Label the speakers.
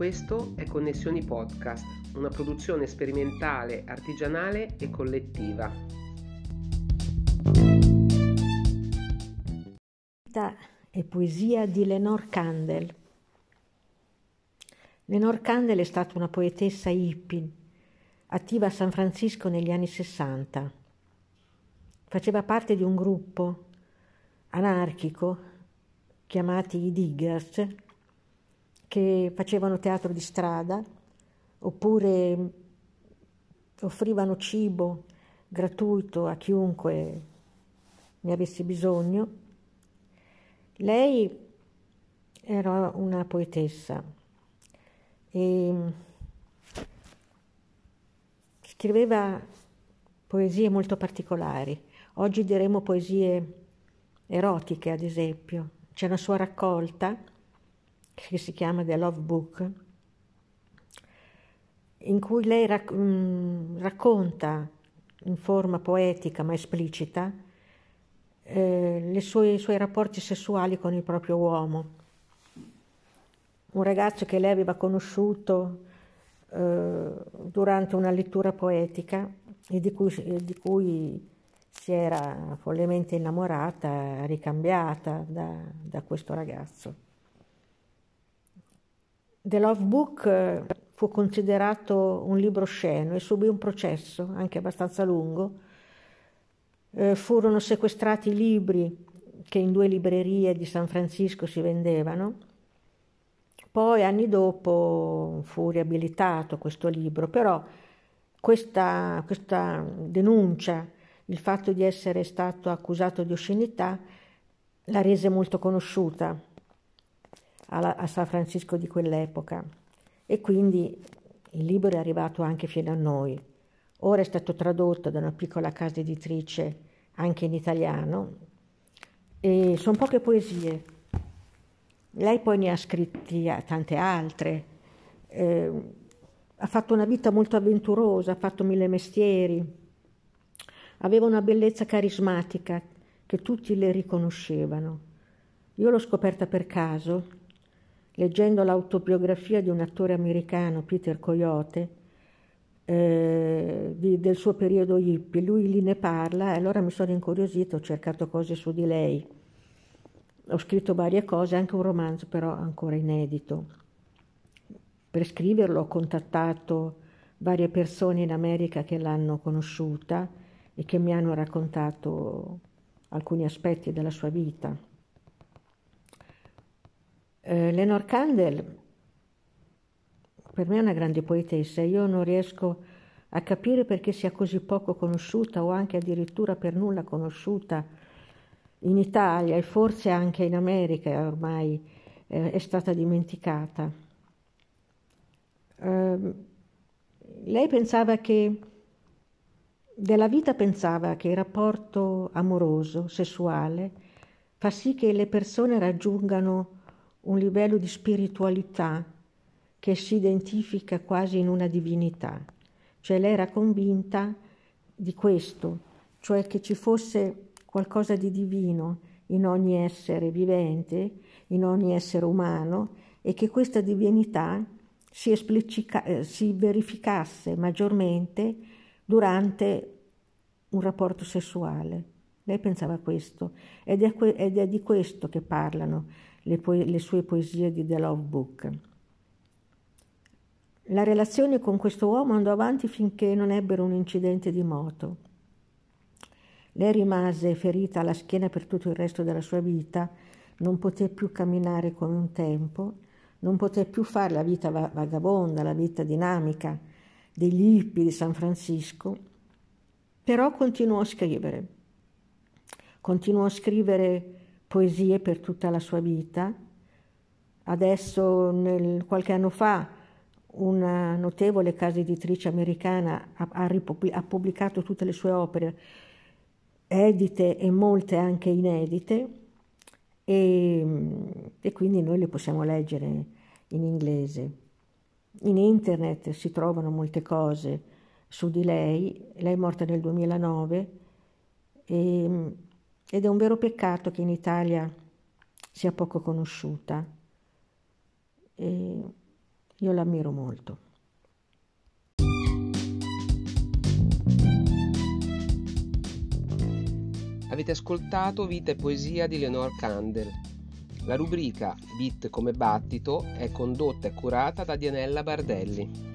Speaker 1: Questo è Connessioni Podcast, una produzione sperimentale, artigianale e collettiva.
Speaker 2: E poesia di Lenore Candel. Lenore Candel è stata una poetessa hippie, attiva a San Francisco negli anni 60. Faceva parte di un gruppo anarchico chiamati i diggers, che facevano teatro di strada oppure offrivano cibo gratuito a chiunque ne avesse bisogno. Lei era una poetessa e scriveva poesie molto particolari. Oggi diremo poesie erotiche, ad esempio. C'è una sua raccolta che si chiama The Love Book, in cui lei rac- mm, racconta in forma poetica ma esplicita eh, sue, i suoi rapporti sessuali con il proprio uomo. Un ragazzo che lei aveva conosciuto eh, durante una lettura poetica e di cui, di cui si era follemente innamorata, ricambiata da, da questo ragazzo. The Love Book eh, fu considerato un libro sceno e subì un processo, anche abbastanza lungo. Eh, furono sequestrati libri che in due librerie di San Francisco si vendevano. Poi, anni dopo, fu riabilitato questo libro, però questa, questa denuncia il fatto di essere stato accusato di oscenità la rese molto conosciuta a, a San Francisco di quell'epoca e quindi il libro è arrivato anche fino a noi. Ora è stato tradotto da una piccola casa editrice anche in italiano e sono poche poesie. Lei poi ne ha scritti tante altre, eh, ha fatto una vita molto avventurosa, ha fatto mille mestieri, Aveva una bellezza carismatica che tutti le riconoscevano. Io l'ho scoperta per caso, leggendo l'autobiografia di un attore americano, Peter Coyote, eh, di, del suo periodo hippie. Lui lì ne parla e allora mi sono incuriosita, ho cercato cose su di lei. Ho scritto varie cose, anche un romanzo però ancora inedito. Per scriverlo ho contattato varie persone in America che l'hanno conosciuta e che mi hanno raccontato alcuni aspetti della sua vita. Eh, Lenore Candel per me è una grande poetessa, io non riesco a capire perché sia così poco conosciuta o anche addirittura per nulla conosciuta in Italia e forse anche in America ormai eh, è stata dimenticata. Eh, lei pensava che della vita pensava che il rapporto amoroso, sessuale, fa sì che le persone raggiungano un livello di spiritualità che si identifica quasi in una divinità. Cioè lei era convinta di questo, cioè che ci fosse qualcosa di divino in ogni essere vivente, in ogni essere umano e che questa divinità si, esplica- si verificasse maggiormente durante un rapporto sessuale. Lei pensava questo ed è, que- ed è di questo che parlano le, po- le sue poesie di The Love Book. La relazione con questo uomo andò avanti finché non ebbero un incidente di moto. Lei rimase ferita alla schiena per tutto il resto della sua vita, non poté più camminare come un tempo, non poté più fare la vita vagabonda, la vita dinamica degli hippie di San Francisco, però continuò a scrivere. Continuò a scrivere poesie per tutta la sua vita. Adesso, nel, qualche anno fa, una notevole casa editrice americana ha, ha, ha pubblicato tutte le sue opere, edite e molte anche inedite, e, e quindi noi le possiamo leggere in inglese. In internet si trovano molte cose su di lei, lei è morta nel 2009 e, ed è un vero peccato che in Italia sia poco conosciuta. E Io l'ammiro molto.
Speaker 1: Avete ascoltato Vita e Poesia di Leonore Candel. La rubrica Bit come battito è condotta e curata da Dianella Bardelli.